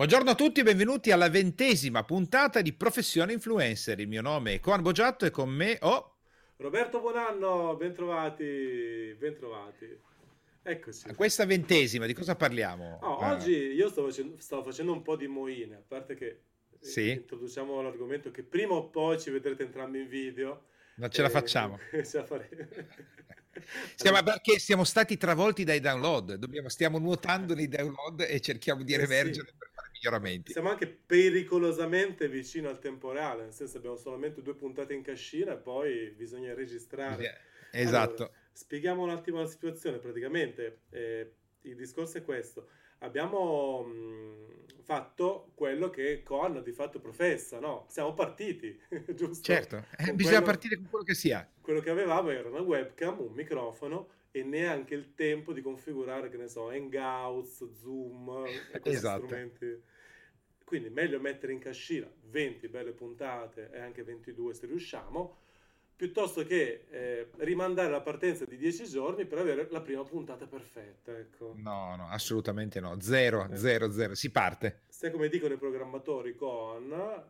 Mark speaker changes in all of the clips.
Speaker 1: Buongiorno a tutti e benvenuti alla ventesima puntata di Professione Influencer. Il mio nome è Coan Bogiatto e con me ho...
Speaker 2: Roberto Buonanno, bentrovati, bentrovati. Eccoci.
Speaker 1: A questa ventesima di cosa parliamo?
Speaker 2: Oh, ah. Oggi io stavo facendo, stavo facendo, un po' di moine, a parte che sì. introduciamo l'argomento che prima o poi ci vedrete entrambi in video.
Speaker 1: Non ce la facciamo. ce la faremo. Siamo, perché siamo stati travolti dai download, Dobbiamo, stiamo nuotando nei download e cerchiamo di revergere eh sì. Miglioramenti.
Speaker 2: Siamo anche pericolosamente vicino al temporale, nel senso abbiamo solamente due puntate in cascina e poi bisogna registrare.
Speaker 1: Esatto.
Speaker 2: Allora, spieghiamo un attimo la situazione, praticamente eh, il discorso è questo. Abbiamo mh, fatto quello che Coan di fatto professa, no? Siamo partiti, giusto?
Speaker 1: Certo, eh, bisogna quello, partire con quello che si ha.
Speaker 2: Quello che avevamo era una webcam, un microfono e neanche il tempo di configurare, che ne so, Hangouts, Zoom esatto. strumenti. Quindi meglio mettere in cascina 20 belle puntate e anche 22 se riusciamo, piuttosto che eh, rimandare la partenza di 10 giorni per avere la prima puntata perfetta. Ecco.
Speaker 1: No, no, assolutamente no. Zero, eh. zero, zero. Si parte.
Speaker 2: Se come dicono i programmatori con...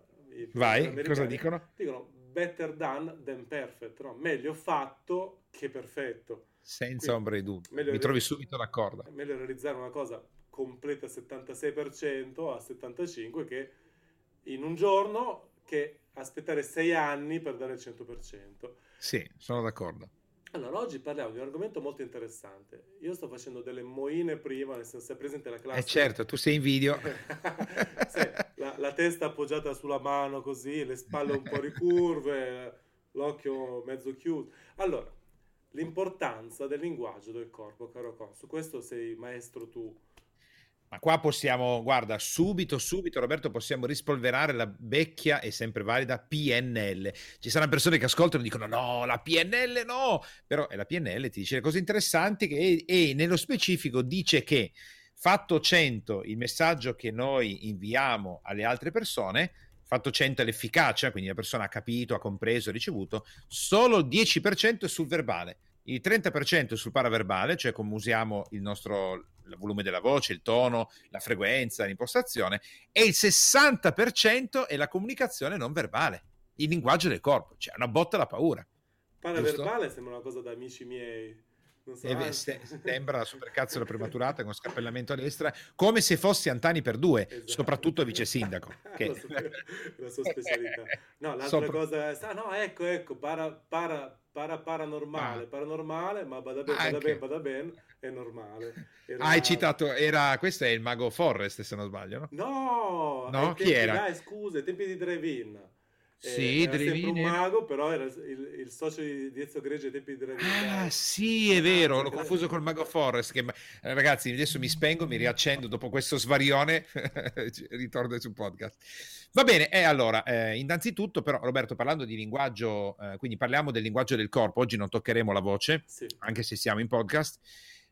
Speaker 1: Vai, cosa dicono?
Speaker 2: Dicono better done than perfect, no? meglio fatto che perfetto.
Speaker 1: Senza ombra di dubbio, mi trovi subito d'accordo.
Speaker 2: È meglio realizzare una cosa completa al 76% a 75% che in un giorno che aspettare sei anni per dare il 100%.
Speaker 1: Sì, sono d'accordo.
Speaker 2: Allora, oggi parliamo di un argomento molto interessante. Io sto facendo delle moine prima, nel senso, è presente la classe.
Speaker 1: Eh certo, tu sei in video.
Speaker 2: sì, la, la, testa appoggiata sulla mano così, le spalle un po' ricurve, l'occhio mezzo chiuso. Allora, l'importanza del linguaggio del corpo, caro Con, su questo sei maestro tu.
Speaker 1: Ma qua possiamo, guarda, subito, subito, Roberto, possiamo rispolverare la vecchia e sempre valida PNL. Ci saranno persone che ascoltano e dicono no, la PNL no, però è la PNL ti dice le cose interessanti che, e nello specifico dice che fatto 100 il messaggio che noi inviamo alle altre persone, fatto 100 l'efficacia, quindi la persona ha capito, ha compreso, ha ricevuto, solo il 10% è sul verbale il 30% sul paraverbale, cioè come usiamo il nostro il volume della voce, il tono, la frequenza, l'impostazione, e il 60% è la comunicazione non verbale, il linguaggio del corpo, cioè una botta alla paura.
Speaker 2: Paraverbale giusto? sembra una cosa da amici miei.
Speaker 1: So, eh, se, sembra la supercazzola prematurata con scappellamento a destra, come se fossi Antani per due, esatto. soprattutto vice sindaco. Che...
Speaker 2: la, sua, la sua specialità. No, l'altra Sopra... cosa è, ah, no, ecco, ecco, para, para, para paranormale, ah. paranormale, ma bada ben, bada ben, bada ben, è normale.
Speaker 1: Era... Hai citato, era, questo è il mago Forrest se non sbaglio, no?
Speaker 2: No,
Speaker 1: no? chi era?
Speaker 2: Dai, scusa, ai tempi di Drive-In.
Speaker 1: Sì,
Speaker 2: eh, era sempre un mago, però era il, il socio di, di Ezio Greggio ai tempi di Drive-In.
Speaker 1: Ah, sì, è vero, l'ho confuso col mago Forrest. Che, eh, ragazzi, adesso mi spengo, mi riaccendo dopo questo svarione, ritorno sul podcast. Va bene, e allora, eh, innanzitutto però Roberto, parlando di linguaggio, eh, quindi parliamo del linguaggio del corpo, oggi non toccheremo la voce, sì. anche se siamo in podcast,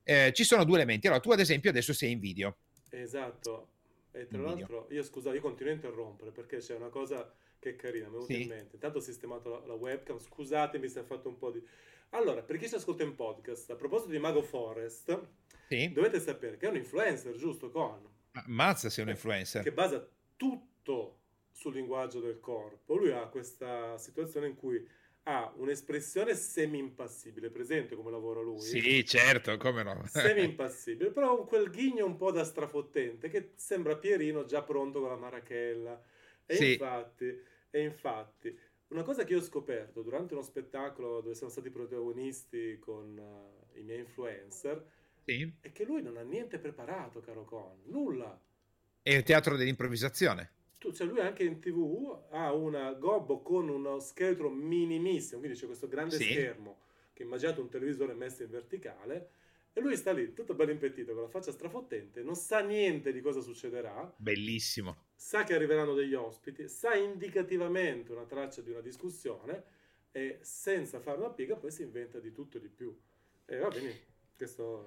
Speaker 1: eh, ci sono due elementi. Allora, tu ad esempio adesso sei in video.
Speaker 2: Esatto, e tra in l'altro video. io scusa, io continuo a interrompere perché c'è una cosa che carina, mi è venuta sì. in mente. Intanto ho sistemato la, la, webcam, scusatemi se ha fatto un po' di... Allora, per chi ci ascolta in podcast, a proposito di Mago Forest, sì. dovete sapere che è un influencer, giusto, Con?
Speaker 1: Mazza sei un influencer.
Speaker 2: Che basa tutto sul linguaggio del corpo. Lui ha questa situazione in cui ha un'espressione semi-impassibile, presente come lavora lui?
Speaker 1: Sì, certo, come no.
Speaker 2: semi-impassibile, però con quel ghigno un po' da strafottente che sembra Pierino già pronto con la marachella. E sì. infatti, e infatti, una cosa che io ho scoperto durante uno spettacolo dove siamo stati protagonisti con uh, i miei influencer sì. è che lui non ha niente preparato, caro Con, nulla.
Speaker 1: È il teatro dell'improvvisazione
Speaker 2: tu, cioè lui anche in tv ha una gobbo con uno scheletro minimissimo, quindi c'è questo grande sì. schermo che immaginate un televisore messo in verticale e lui sta lì tutto bello impettito con la faccia strafottente, non sa niente di cosa succederà.
Speaker 1: Bellissimo.
Speaker 2: Sa che arriveranno degli ospiti, sa indicativamente una traccia di una discussione e senza fare una piega poi si inventa di tutto e di più. E va bene, questo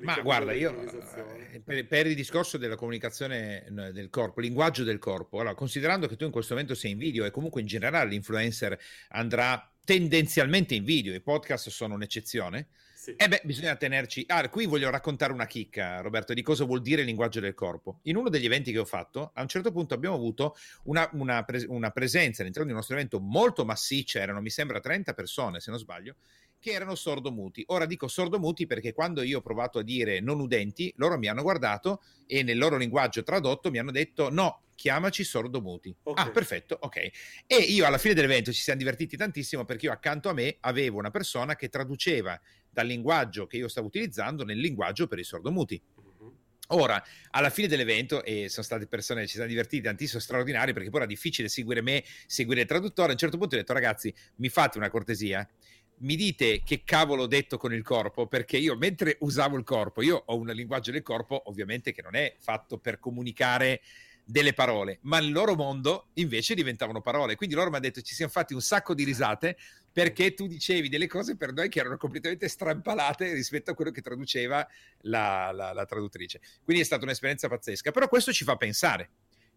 Speaker 1: ma guarda, io eh, per, per, il discorso della comunicazione del corpo, linguaggio del corpo, allora, considerando che tu in questo momento sei in video e comunque in generale l'influencer andrà tendenzialmente in video, i podcast sono un'eccezione, Eh beh, bisogna tenerci. Ah, qui voglio raccontare una chicca, Roberto, di cosa vuol dire il linguaggio del corpo. In uno degli eventi che ho fatto, a un certo punto abbiamo avuto una, una, pres- una presenza all'interno di un nostro evento molto massiccia, erano mi sembra 30 persone, se non sbaglio, che erano sordomuti. Ora dico sordomuti perché quando io ho provato a dire non udenti, loro mi hanno guardato e nel loro linguaggio tradotto mi hanno detto no, chiamaci sordomuti. Okay. Ah, perfetto, ok. E io alla fine dell'evento ci siamo divertiti tantissimo perché io accanto a me avevo una persona che traduceva dal linguaggio che io stavo utilizzando nel linguaggio per i sordomuti. Mm-hmm. Ora, alla fine dell'evento, e sono state persone che ci siamo divertiti tantissimo, straordinarie, perché poi era difficile seguire me, seguire il traduttore. A un certo punto ho detto, ragazzi, mi fate una cortesia? Mi dite che cavolo ho detto con il corpo, perché io mentre usavo il corpo, io ho un linguaggio del corpo ovviamente che non è fatto per comunicare delle parole, ma nel loro mondo invece diventavano parole. Quindi loro mi hanno detto ci siamo fatti un sacco di risate perché tu dicevi delle cose per noi che erano completamente strampalate rispetto a quello che traduceva la, la, la traduttrice. Quindi è stata un'esperienza pazzesca. Però questo ci fa pensare,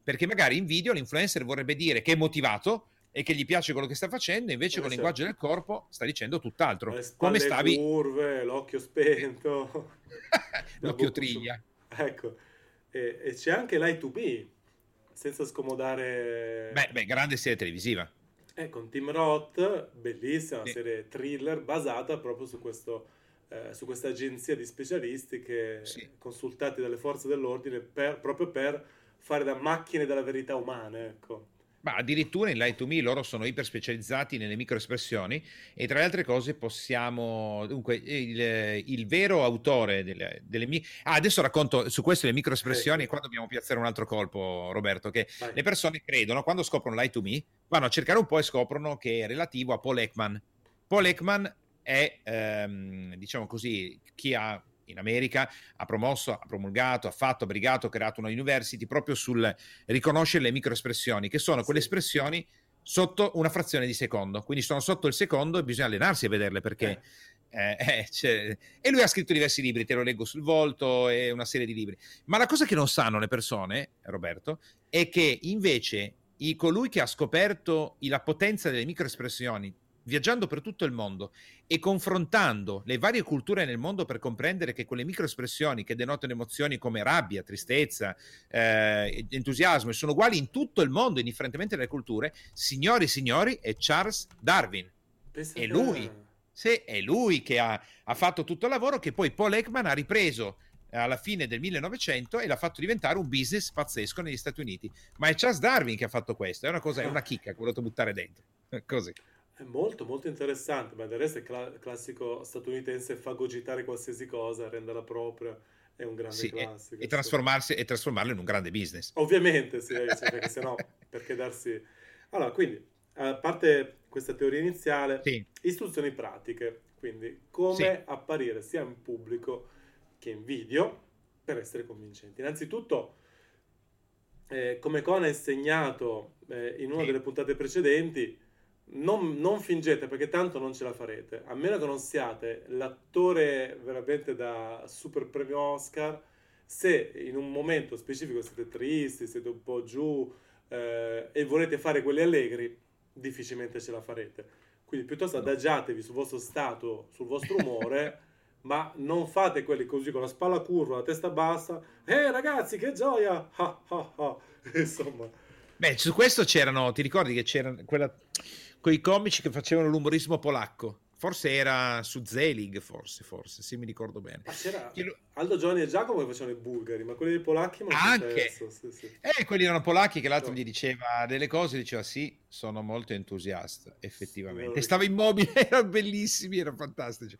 Speaker 1: perché magari in video l'influencer vorrebbe dire che è motivato, e che gli piace quello che sta facendo, invece con il linguaggio del corpo sta dicendo tutt'altro.
Speaker 2: Come stavi? curve, l'occhio spento,
Speaker 1: l'occhio triglia.
Speaker 2: Ecco, e, e, c'è anche l'I2B, senza scomodare...
Speaker 1: Beh, beh grande serie televisiva.
Speaker 2: Eh, con Tim Roth, bellissima sì. serie thriller basata proprio su questo... Eh, su questa agenzia di specialisti che sì. consultati dalle forze dell'ordine per, proprio per fare da macchine della verità umane, ecco.
Speaker 1: Ma addirittura in Light to Me loro sono iper specializzati nelle microespressioni e tra le altre cose possiamo, dunque, il, il vero autore delle, delle mie... Ah, adesso racconto su questo le microespressioni e qua dobbiamo piazzare un altro colpo, Roberto, che Vai. le persone credono, quando scoprono Light to Me, vanno a cercare un po' e scoprono che è relativo a Paul Ekman. Paul Ekman è, ehm, diciamo così, chi ha in America, ha promosso, ha promulgato, ha fatto, ha brigato, ha creato una university proprio sul riconoscere le microespressioni, che sono quelle espressioni sotto una frazione di secondo, quindi sono sotto il secondo e bisogna allenarsi a vederle perché... Eh. Eh, eh e lui ha scritto diversi libri, te lo leggo sul volto e una serie di libri. Ma la cosa che non sanno le persone, Roberto, è che invece i, colui che ha scoperto la potenza delle microespressioni viaggiando per tutto il mondo e confrontando le varie culture nel mondo per comprendere che quelle microespressioni che denotano emozioni come rabbia, tristezza, eh, entusiasmo sono uguali in tutto il mondo, indifferentemente dalle culture, signori e signori, è Charles Darwin. Pensate... È lui, sì, è lui che ha, ha fatto tutto il lavoro che poi Paul Ekman ha ripreso alla fine del 1900 e l'ha fatto diventare un business pazzesco negli Stati Uniti. Ma è Charles Darwin che ha fatto questo, è una cosa, è una chicca che ho voluto buttare dentro. Così.
Speaker 2: È molto molto interessante, ma del resto è cl- classico statunitense fagocitare qualsiasi cosa, renderla propria, è un grande sì, classico.
Speaker 1: E, e, trasformarsi, e trasformarlo in un grande business.
Speaker 2: Ovviamente, sì, cioè, perché se no, perché darsi... Allora, quindi, a parte questa teoria iniziale, sì. istruzioni pratiche, quindi come sì. apparire sia in pubblico che in video per essere convincenti. Innanzitutto, eh, come Con ha insegnato eh, in una sì. delle puntate precedenti, non, non, fingete perché tanto non ce la farete, a meno che non siate l'attore veramente da super premio Oscar, se in un momento specifico siete tristi, siete un po' giù eh, e volete fare quelli allegri, difficilmente ce la farete. Quindi piuttosto adagiatevi sul vostro stato, sul vostro umore, ma non fate quelli così con la spalla curva, la testa bassa. Eh ragazzi, che gioia! Insomma.
Speaker 1: Beh, su questo c'erano, ti ricordi che c'era quella quei comici che facevano l'umorismo polacco. Forse era su Zelig, forse, forse, se mi ricordo bene.
Speaker 2: Ma c'era lo... Aldo Giovanni e Giacomo che facevano i bulgari, ma quelli dei polacchi
Speaker 1: non Anche! Sì, sì. Eh, quelli erano polacchi che l'altro no. gli diceva delle cose, diceva sì, sono molto entusiasta, effettivamente. Stava immobile, erano bellissimi, erano fantastici.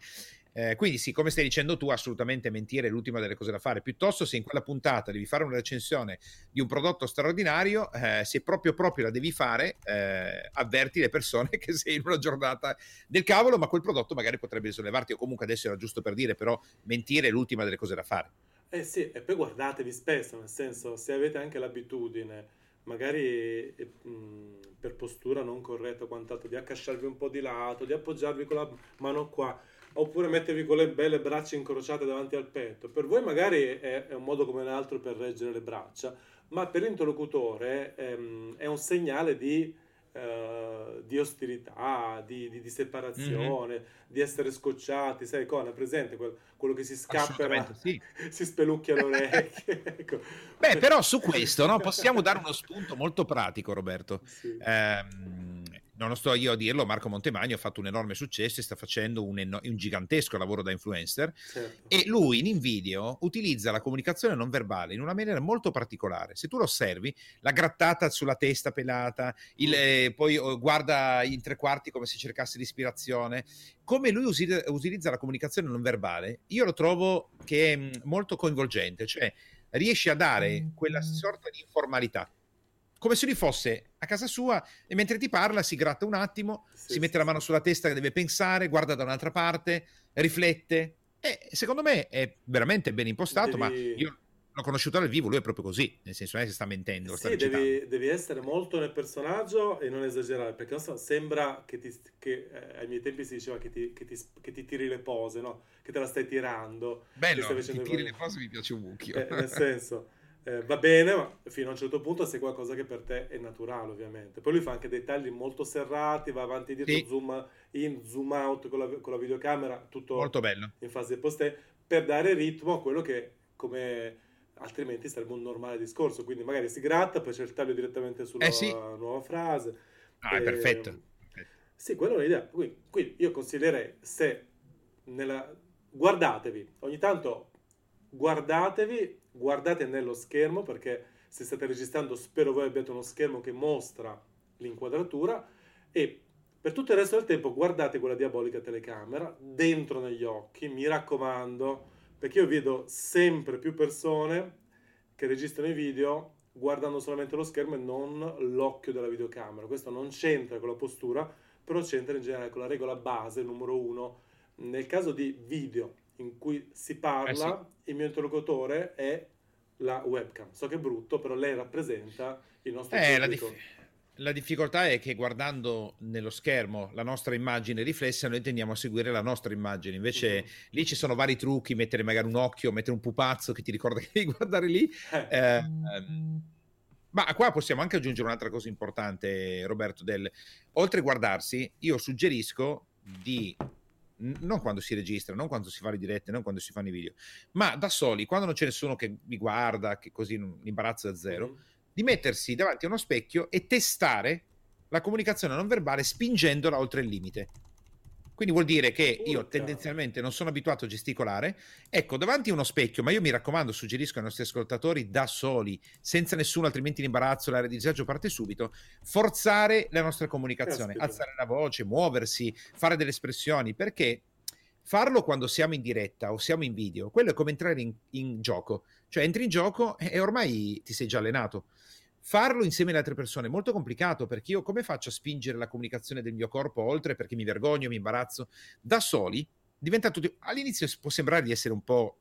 Speaker 1: Eh, quindi sì, come stai dicendo tu, assolutamente mentire è l'ultima delle cose da fare. Piuttosto se in quella puntata devi fare una recensione di un prodotto straordinario, eh, se proprio proprio la devi fare, eh, avverti le persone che sei in una giornata del cavolo, ma quel prodotto magari potrebbe risollevarti o comunque adesso era giusto per dire, però mentire è l'ultima delle cose da fare.
Speaker 2: Eh sì, e poi guardatevi spesso, nel senso, se avete anche l'abitudine, magari mh, mm, per postura non corretta o quant'altro, di accasciarvi un po' di lato, di appoggiarvi con la mano qua, oppure mettervi con le belle braccia incrociate davanti al petto. Per voi magari è, è un modo come un altro per reggere le braccia, ma per l'interlocutore ehm, è un segnale di uh, di ostilità, di, di, di separazione, mm-hmm. di essere scocciati, sai, Cona, presente quel, quello che si scappa, sì. si spelucchia le orecchie. ecco.
Speaker 1: Beh, però su questo no, possiamo dare uno spunto molto pratico, Roberto. Sì. Eh, non lo sto io a dirlo, Marco Montemagno ha fatto un enorme successo e sta facendo un, eno- un gigantesco lavoro da influencer certo. e lui in video utilizza la comunicazione non verbale in una maniera molto particolare. Se tu lo osservi, la grattata sulla testa pelata, il, mm. eh, poi oh, guarda in tre quarti come se cercasse l'ispirazione, come lui usi- utilizza la comunicazione non verbale, io lo trovo che è mm, molto coinvolgente, cioè riesce a dare quella sorta di informalità come se lui fosse a casa sua e mentre ti parla si gratta un attimo, sì, si mette sì, la mano sulla testa che deve pensare, guarda da un'altra parte, riflette. E secondo me è veramente ben impostato, devi... ma io l'ho conosciuto dal vivo, lui è proprio così, nel senso non è che sta mentendo.
Speaker 2: Sì, devi, devi, essere molto nel personaggio e non esagerare, perché so, sembra che, ti, che eh, ai miei tempi si diceva che ti, che, ti, che ti, tiri le pose, no? che te la stai tirando.
Speaker 1: Bello, che ti tiri le pose mi piace un mucchio.
Speaker 2: Eh, nel senso eh, va bene, ma fino a un certo punto se è qualcosa che per te è naturale, ovviamente. Poi lui fa anche dei tagli molto serrati, va avanti e dietro, sì. zoom in, zoom out con la, con la, videocamera, tutto
Speaker 1: molto bello.
Speaker 2: in fase post per dare ritmo a quello che come altrimenti sarebbe un normale discorso. Quindi magari si gratta, poi c'è il taglio direttamente sulla
Speaker 1: eh sì.
Speaker 2: nuova frase.
Speaker 1: Ah, e, è perfetto.
Speaker 2: Sì, quella è un'idea. Quindi, quindi io consiglierei se nella... guardatevi, ogni tanto guardatevi guardate nello schermo perché se state registrando spero voi abbiate uno schermo che mostra l'inquadratura e per tutto il resto del tempo guardate quella diabolica telecamera dentro negli occhi, mi raccomando, perché io vedo sempre più persone che registrano i video guardando solamente lo schermo e non l'occhio della videocamera. Questo non c'entra con la postura, però c'entra in generale con la regola base numero uno. Nel caso di video in cui si parla, eh sì. il mio interlocutore è la webcam. So che è brutto, però lei rappresenta il nostro
Speaker 1: eh, la, dif- la, difficoltà è che guardando nello schermo la nostra immagine riflessa, noi tendiamo a seguire la nostra immagine. Invece uh-huh. lì ci sono vari trucchi, mettere magari un occhio, mettere un pupazzo che ti ricorda che devi guardare lì. Eh. Eh, ma qua possiamo anche aggiungere un'altra cosa importante, Roberto, del oltre a guardarsi, io suggerisco di non quando si registra, non quando si fa le dirette, non quando si fanno i video, ma da soli, quando non c'è nessuno che mi guarda, che così l'imbarazzo è zero, mm. di mettersi davanti a uno specchio e testare la comunicazione non verbale spingendola oltre il limite. Quindi vuol dire che io tendenzialmente non sono abituato a gesticolare. Ecco, davanti a uno specchio, ma io mi raccomando, suggerisco ai nostri ascoltatori da soli, senza nessuno, altrimenti l'imbarazzo, l'area di disagio parte subito, forzare la nostra comunicazione, Caspita. alzare la voce, muoversi, fare delle espressioni, perché farlo quando siamo in diretta o siamo in video, quello è come entrare in, in gioco. Cioè entri in gioco e ormai ti sei già allenato farlo insieme alle altre persone è molto complicato perché io come faccio a spingere la comunicazione del mio corpo oltre perché mi vergogno, mi imbarazzo? Da soli diventa tutto... All'inizio può sembrare di essere un po'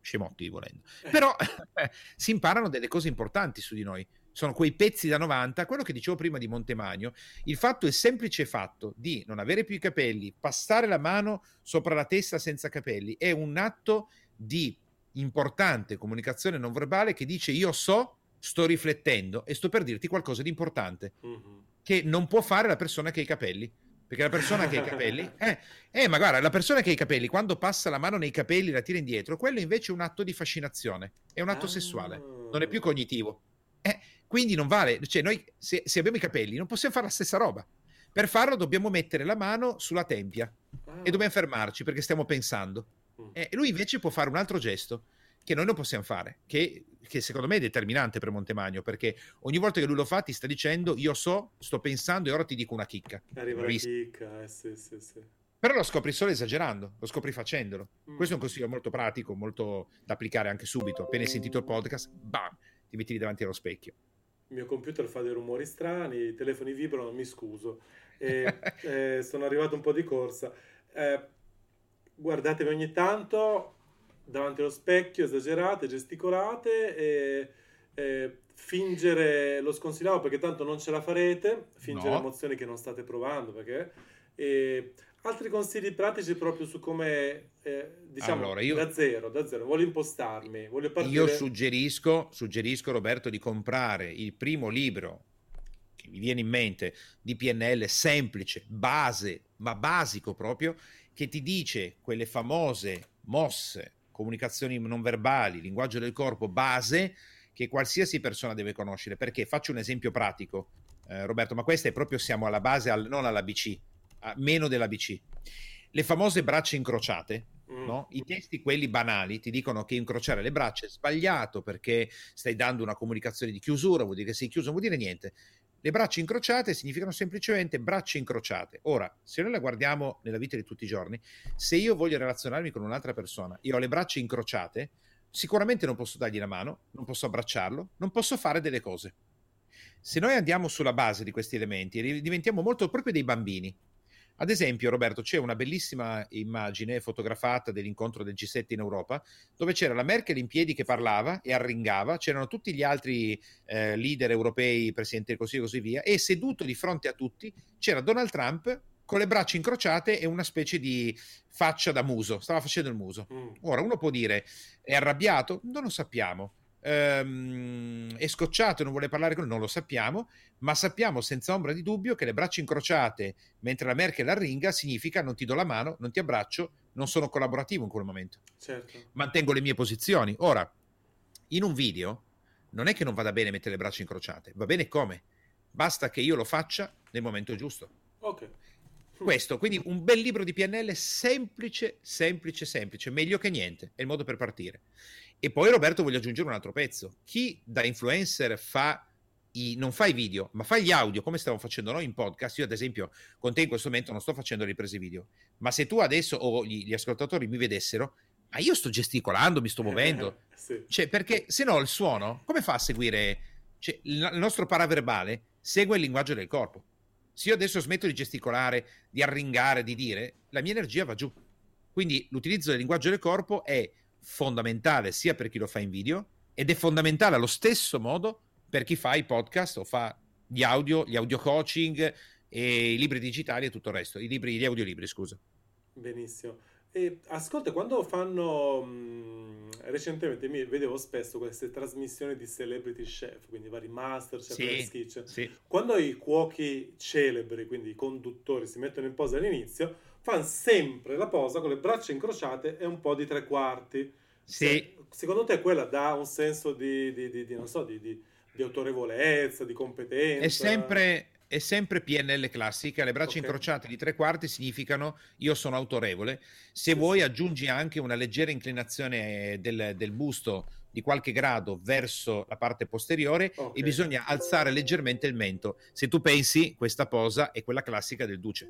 Speaker 1: scemotti volendo, eh. però si imparano delle cose importanti su di noi. Sono quei pezzi da 90, quello che dicevo prima di Montemagno, il fatto è semplice fatto di non avere più i capelli, passare la mano sopra la testa senza capelli, è un atto di importante comunicazione non verbale che dice io so sto riflettendo e sto per dirti qualcosa di importante mm-hmm. che non può fare la persona che ha i capelli. Perché la persona che ha i capelli, eh, eh, ma guarda, la persona che ha i capelli, quando passa la mano nei capelli, la tira indietro, quello invece è un atto di fascinazione, è un atto ah. sessuale, non è più cognitivo. Eh, quindi non vale, cioè noi se, se, abbiamo i capelli non possiamo fare la stessa roba. Per farlo dobbiamo mettere la mano sulla tempia ah. e dobbiamo fermarci perché stiamo pensando. Mm. E lui invece può fare un altro gesto che noi non possiamo fare, che, che, secondo me è determinante per Montemagno, perché ogni volta che lui lo fa ti sta dicendo io so, sto pensando e ora ti dico una chicca.
Speaker 2: Arriva la chicca, eh, sì, sì, sì.
Speaker 1: Però lo scopri solo esagerando, lo scopri facendolo. Mm. Questo è un consiglio molto pratico, molto da applicare anche subito. Appena hai sentito il podcast, bam, ti metti lì davanti allo specchio.
Speaker 2: Il mio computer fa dei rumori strani, i telefoni vibrano, mi scuso. E, eh, sono arrivato un po' di corsa. Eh, guardatevi ogni tanto, davanti allo specchio, esagerate, gesticolate e, e fingere lo sconsigliamo perché tanto non ce la farete, fingere no. emozioni che non state provando perché... E altri consigli pratici proprio su come, eh, diciamo, allora, io, da zero, da zero, voglio impostarmi, voglio partire...
Speaker 1: Io suggerisco, suggerisco, Roberto, di comprare il primo libro che mi viene in mente di PNL semplice, base, ma basico proprio, che ti dice quelle famose mosse, comunicazioni non verbali, linguaggio del corpo base che qualsiasi persona deve conoscere. Perché faccio un esempio pratico, eh, Roberto, ma questa è proprio siamo alla base, al, non all'ABC, a meno dell'ABC. Le famose braccia incrociate, mm. no? I testi, quelli banali, ti dicono che incrociare le braccia è sbagliato perché stai dando una comunicazione di chiusura, vuol dire che sei chiuso, non vuol dire niente. Le braccia incrociate significano semplicemente braccia incrociate. Ora, se noi la guardiamo nella vita di tutti i giorni, se io voglio relazionarmi con un'altra persona, io ho le braccia incrociate, sicuramente non posso dargli la mano, non posso abbracciarlo, non posso fare delle cose. Se noi andiamo sulla base di questi elementi, diventiamo molto proprio dei bambini. Ad esempio, Roberto, c'è una bellissima immagine fotografata dell'incontro del G7 in Europa, dove c'era la Merkel in piedi che parlava e arringava, c'erano tutti gli altri eh, leader europei, presidente del Consiglio e così via, e seduto di fronte a tutti c'era Donald Trump con le braccia incrociate e una specie di faccia da muso, stava facendo il muso. Mm. Ora, uno può dire, è arrabbiato? Non lo sappiamo ehm, è scocciato e non vuole parlare con noi, non lo sappiamo, ma sappiamo senza ombra di dubbio che le braccia incrociate mentre la Merkel arringa significa non ti do la mano, non ti abbraccio, non sono collaborativo in quel momento.
Speaker 2: Certo.
Speaker 1: Mantengo le mie posizioni. Ora, in un video non è che non vada bene mettere le braccia incrociate, va bene come? Basta che io lo faccia nel momento giusto.
Speaker 2: Ok.
Speaker 1: Questo, quindi un bel libro di PNL semplice, semplice, semplice, meglio che niente, è il modo per partire. E poi Roberto voglio aggiungere un altro pezzo. Chi da influencer fa i, non fa i video, ma fa gli audio come stiamo facendo noi in podcast. Io, ad esempio, con te in questo momento non sto facendo riprese video, ma se tu adesso o gli, gli ascoltatori mi vedessero, ma io sto gesticolando, mi sto muovendo.
Speaker 2: sì.
Speaker 1: Cioè, perché se no il suono, come fa a seguire? Cioè, il, il nostro paraverbale segue il linguaggio del corpo. Se io adesso smetto di gesticolare, di arringare, di dire, la mia energia va giù. Quindi l'utilizzo del linguaggio del corpo è fondamentale sia per chi lo fa in video ed è fondamentale allo stesso modo per chi fa i podcast o fa gli audio, gli audio coaching e i libri digitali e tutto il resto, i libri, gli audiolibri, scusa.
Speaker 2: Benissimo. E ascolta, quando fanno mh, recentemente mi vedevo spesso queste trasmissioni di celebrity chef, quindi vari master chef
Speaker 1: sì,
Speaker 2: kitchen.
Speaker 1: Sì.
Speaker 2: Quando i cuochi celebri, quindi i conduttori, si mettono in posa all'inizio, fanno sempre la posa con le braccia incrociate e un po' di tre quarti.
Speaker 1: Sì. Se,
Speaker 2: secondo te quella dà un senso di, di, di, di non so, di, autorevolezza, di competenza?
Speaker 1: È sempre, è sempre PNL classica, le braccia okay. incrociate di tre quarti significano io sono autorevole. Se vuoi aggiungi anche una leggera inclinazione del, del, busto di qualche grado verso la parte posteriore okay. e bisogna alzare leggermente il mento. Se tu pensi, questa posa è quella classica del duce.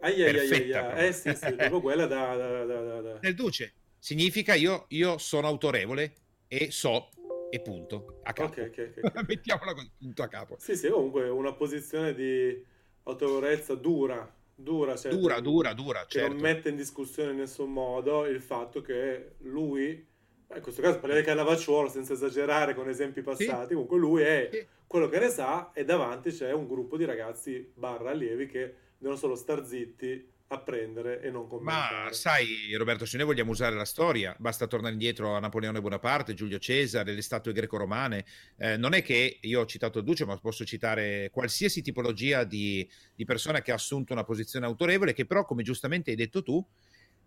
Speaker 2: Ai, ai, ai, ai, eh sì, sì, proprio quella da, da, da, da,
Speaker 1: Nel duce significa io, io sono autorevole e so e punto a capo.
Speaker 2: Ok, ok, ok.
Speaker 1: Mettiamola così, punto a capo.
Speaker 2: Sì, sì, comunque una posizione di autorevolezza dura, dura, cioè,
Speaker 1: dura, dura, dura,
Speaker 2: che
Speaker 1: certo.
Speaker 2: non mette in discussione in nessun modo il fatto che lui, in questo caso parliamo di Cannavacciuolo senza esagerare con esempi passati, sì. comunque lui è sì. quello che ne sa e davanti c'è un gruppo di ragazzi barra allievi che devono solo star zitti, apprendere e non commentare.
Speaker 1: Ma sai, Roberto, se noi vogliamo usare la storia, basta tornare indietro a Napoleone Bonaparte, Giulio Cesare, le statue greco-romane. Eh, non è che io ho citato Duce, ma posso citare qualsiasi tipologia di, di persona che ha assunto una posizione autorevole, che però, come giustamente hai detto tu,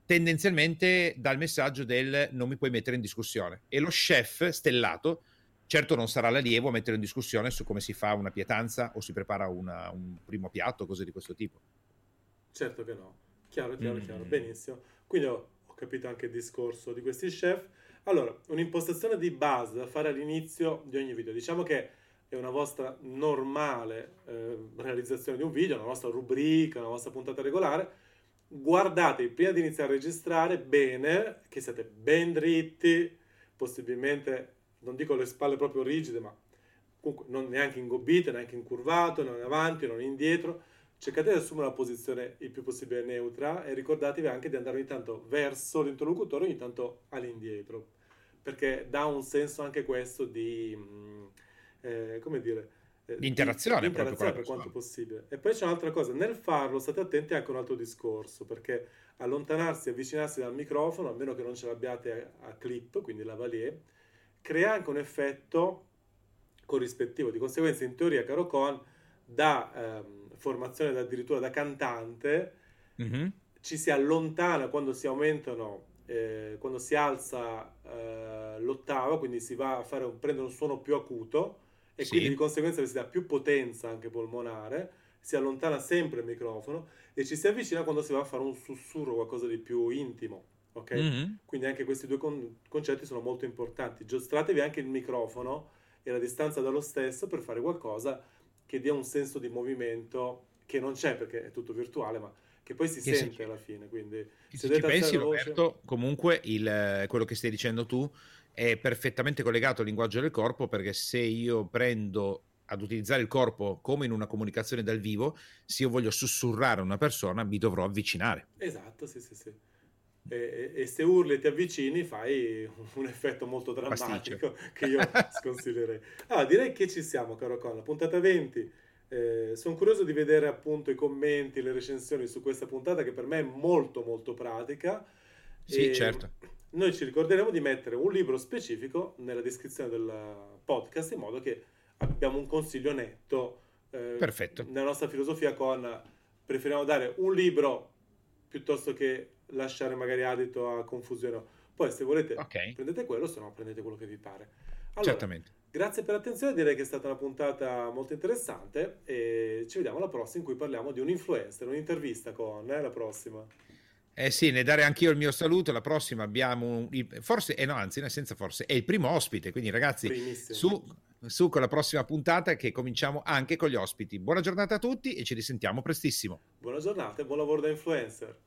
Speaker 1: tendenzialmente dà il messaggio del non mi puoi mettere in discussione. E lo chef stellato certo non sarà l'allievo a mettere in discussione su come si fa una pietanza o si prepara una, un primo piatto, cose di questo tipo.
Speaker 2: Certo che no. Chiaro, chiaro, mm. chiaro. Benissimo. Quindi ho, ho, capito anche il discorso di questi chef. Allora, un'impostazione di base da fare all'inizio di ogni video. Diciamo che è una vostra normale eh, realizzazione di un video, una vostra rubrica, una vostra puntata regolare. Guardate prima di iniziare a registrare bene, che siete ben dritti, possibilmente non dico le spalle proprio rigide, ma comunque non neanche ingobbite, neanche incurvato, non in avanti, non indietro. Cercate di assumere una posizione il più possibile neutra e ricordatevi anche di andare ogni tanto verso l'interlocutore, ogni tanto all'indietro, perché dà un senso anche questo di, mm, eh, come dire,
Speaker 1: eh, di interazione,
Speaker 2: di, di interazione per quanto possibile. E poi c'è un'altra cosa, nel farlo state attenti anche a un altro discorso, perché allontanarsi avvicinarsi dal microfono, a meno che non ce l'abbiate a, a clip, quindi la valier, crea anche un effetto corrispettivo. Di conseguenza, in teoria, caro Coan, da ehm, formazione addirittura da cantante, mm-hmm. ci si allontana quando si aumentano, eh, quando si alza eh, l'ottava, quindi si va a fare prendere un suono più acuto e sì. quindi di conseguenza si dà più potenza anche polmonare, si allontana sempre il microfono e ci si avvicina quando si va a fare un sussurro, qualcosa di più intimo. Ok? Mm-hmm. Quindi anche questi due con- concetti sono molto importanti. Giostratevi anche il microfono e la distanza dallo stesso per fare qualcosa che dia un senso di movimento che non c'è perché è tutto virtuale, ma che poi si che sente si... alla fine. Quindi,
Speaker 1: se, se ci pensi, Roberto, voce... comunque il, quello che stai dicendo tu è perfettamente collegato al linguaggio del corpo perché se io prendo ad utilizzare il corpo come in una comunicazione dal vivo, se io voglio sussurrare a una persona mi dovrò avvicinare.
Speaker 2: Esatto, sì, sì, sì. E, e, se urli e ti avvicini fai un effetto molto drammatico Pasticcio. che io sconsiglierei. Allora, direi che ci siamo, caro Con, puntata 20. Eh, sono curioso di vedere appunto i commenti, le recensioni su questa puntata che per me è molto molto pratica.
Speaker 1: Sì, e certo.
Speaker 2: Noi ci ricorderemo di mettere un libro specifico nella descrizione del podcast in modo che abbiamo un consiglio netto.
Speaker 1: Eh, Perfetto.
Speaker 2: Nella nostra filosofia con preferiamo dare un libro piuttosto che lasciare magari adito a confusione. Poi se volete okay. prendete quello, se no prendete quello che vi pare.
Speaker 1: Allora, Certamente.
Speaker 2: Grazie per l'attenzione, direi che è stata una puntata molto interessante e ci vediamo alla prossima in cui parliamo di un influencer, un'intervista con eh, la prossima.
Speaker 1: Eh sì, ne dare anch'io il mio saluto. La prossima abbiamo forse, eh no, anzi, senza forse, è il primo ospite. Quindi, ragazzi, su, su, con la prossima puntata che cominciamo anche con gli ospiti. Buona giornata a tutti e ci risentiamo prestissimo.
Speaker 2: Buona giornata e buon lavoro da influencer.